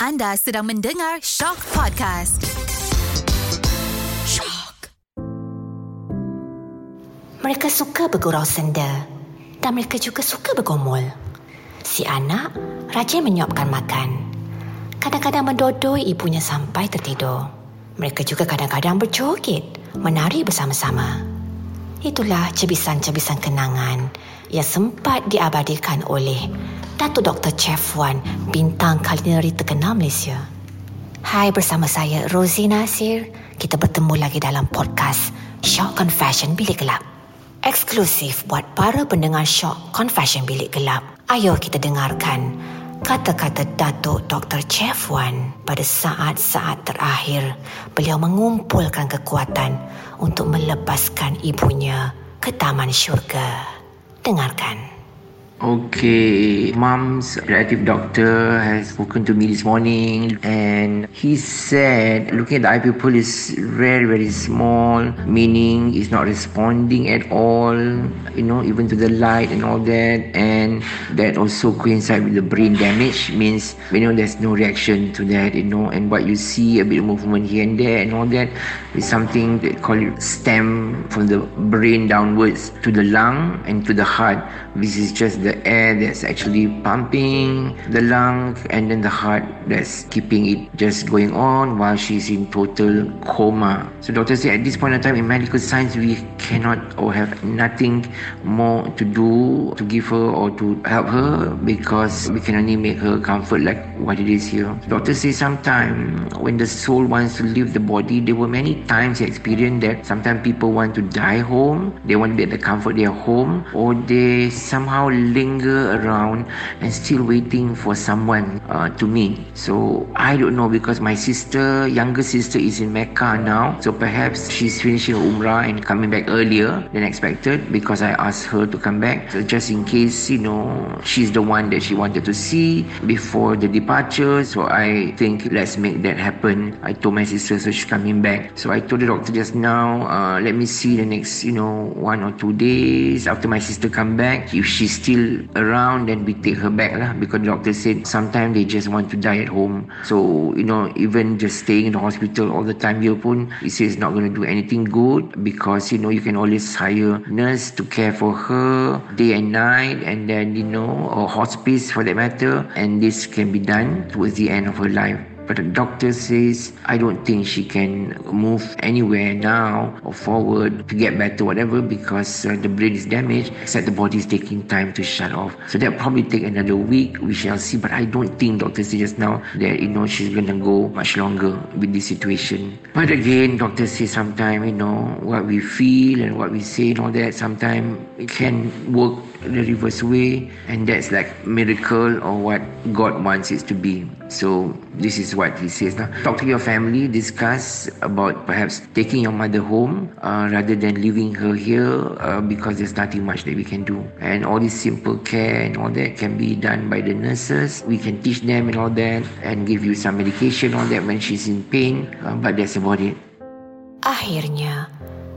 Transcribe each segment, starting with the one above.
Anda sedang mendengar Shock Podcast. Shock. Mereka suka bergurau senda dan mereka juga suka bergumul. Si anak rajin menyuapkan makan. Kadang-kadang mendodoi ibunya sampai tertidur. Mereka juga kadang-kadang berjoget, menari bersama-sama. Itulah cebisan-cebisan kenangan yang sempat diabadikan oleh Datuk Dr. Chef Wan, bintang kulineri terkenal Malaysia. Hai bersama saya Rosie Nasir. Kita bertemu lagi dalam podcast Shock Confession Bilik Gelap. Eksklusif buat para pendengar Shock Confession Bilik Gelap. Ayo kita dengarkan kata-kata Datuk Dr. Chef Wan pada saat-saat terakhir beliau mengumpulkan kekuatan untuk melepaskan ibunya ke taman syurga. Dengarkan. Okay, mom's relative doctor has spoken to me this morning and he said looking at the eye pupil is very, very small, meaning it's not responding at all, you know, even to the light and all that. And that also coincides with the brain damage, means, you know, there's no reaction to that, you know, and what you see, a bit of movement here and there and all that is something that call it stem from the brain downwards to the lung and to the heart. This is just the the air that's actually pumping the lung and then the heart that's keeping it just going on while she's in total coma. So doctors say at this point in time in medical science we cannot or have nothing more to do to give her or to help her because we can only make her comfort like what it is here. Doctors say sometimes when the soul wants to leave the body, there were many times he experienced that sometimes people want to die home, they want to be at the comfort of their home, or they somehow live linger around and still waiting for someone uh, to meet. So I don't know because my sister, younger sister, is in Mecca now. So perhaps she's finishing Umrah and coming back earlier than expected because I asked her to come back. So just in case, you know, she's the one that she wanted to see before the departure. So I think let's make that happen. I told my sister so she's coming back. So I told the doctor just now, uh, let me see the next, you know, one or two days after my sister come back. If she's still around then we take her back lah because doctor said sometimes they just want to die at home. So you know even just staying in the hospital all the time here pun he says not going to do anything good because you know you can always hire nurse to care for her day and night and then you know or hospice for that matter and this can be done towards the end of her life but the doctor says, I don't think she can move anywhere now or forward to get better, whatever, because uh, the brain is damaged, except the body is taking time to shut off. So that probably take another week. We shall see. But I don't think doctor says just now that, you know, she's going to go much longer with this situation. But again, doctor says sometimes, you know, what we feel and what we say and all that, sometimes it can work the reverse way and that's like miracle or what God wants it to be. So this is what he says now. Talk to your family, discuss about perhaps taking your mother home uh, rather than leaving her here uh, because there's nothing much that we can do. And all this simple care and all that can be done by the nurses. We can teach them and all that and give you some medication on that when she's in pain. Uh, but that's about it. Akhirnya,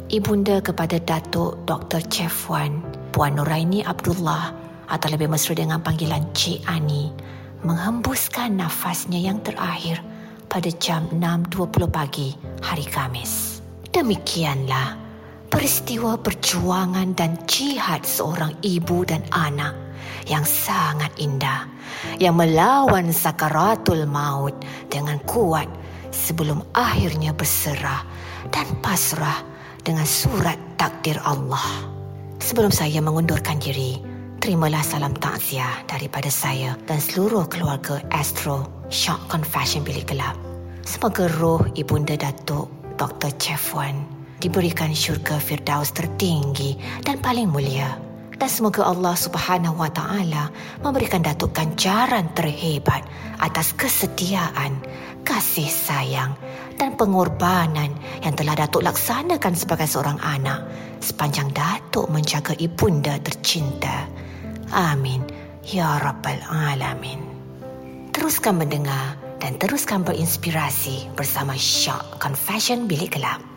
ibunda kepada Datuk Dr. Chef Wan Puan Nuraini Abdullah atau lebih mesra dengan panggilan Cik Ani menghembuskan nafasnya yang terakhir pada jam 6.20 pagi hari Kamis. Demikianlah peristiwa perjuangan dan jihad seorang ibu dan anak yang sangat indah yang melawan sakaratul maut dengan kuat sebelum akhirnya berserah dan pasrah dengan surat takdir Allah. Sebelum saya mengundurkan diri, terimalah salam takziah daripada saya dan seluruh keluarga Astro Shock Confession Bilik Gelap. Semoga roh Ibunda Datuk Dr. Chef Wan diberikan syurga Firdaus tertinggi dan paling mulia. Dan semoga Allah Subhanahu Wa Taala memberikan Datuk ganjaran terhebat atas kesetiaan, kasih sayang dan pengorbanan yang telah Datuk laksanakan sebagai seorang anak sepanjang Datuk menjaga ibunda tercinta. Amin. Ya Rabbal Alamin. Teruskan mendengar dan teruskan berinspirasi bersama Shock Confession Bilik Gelap.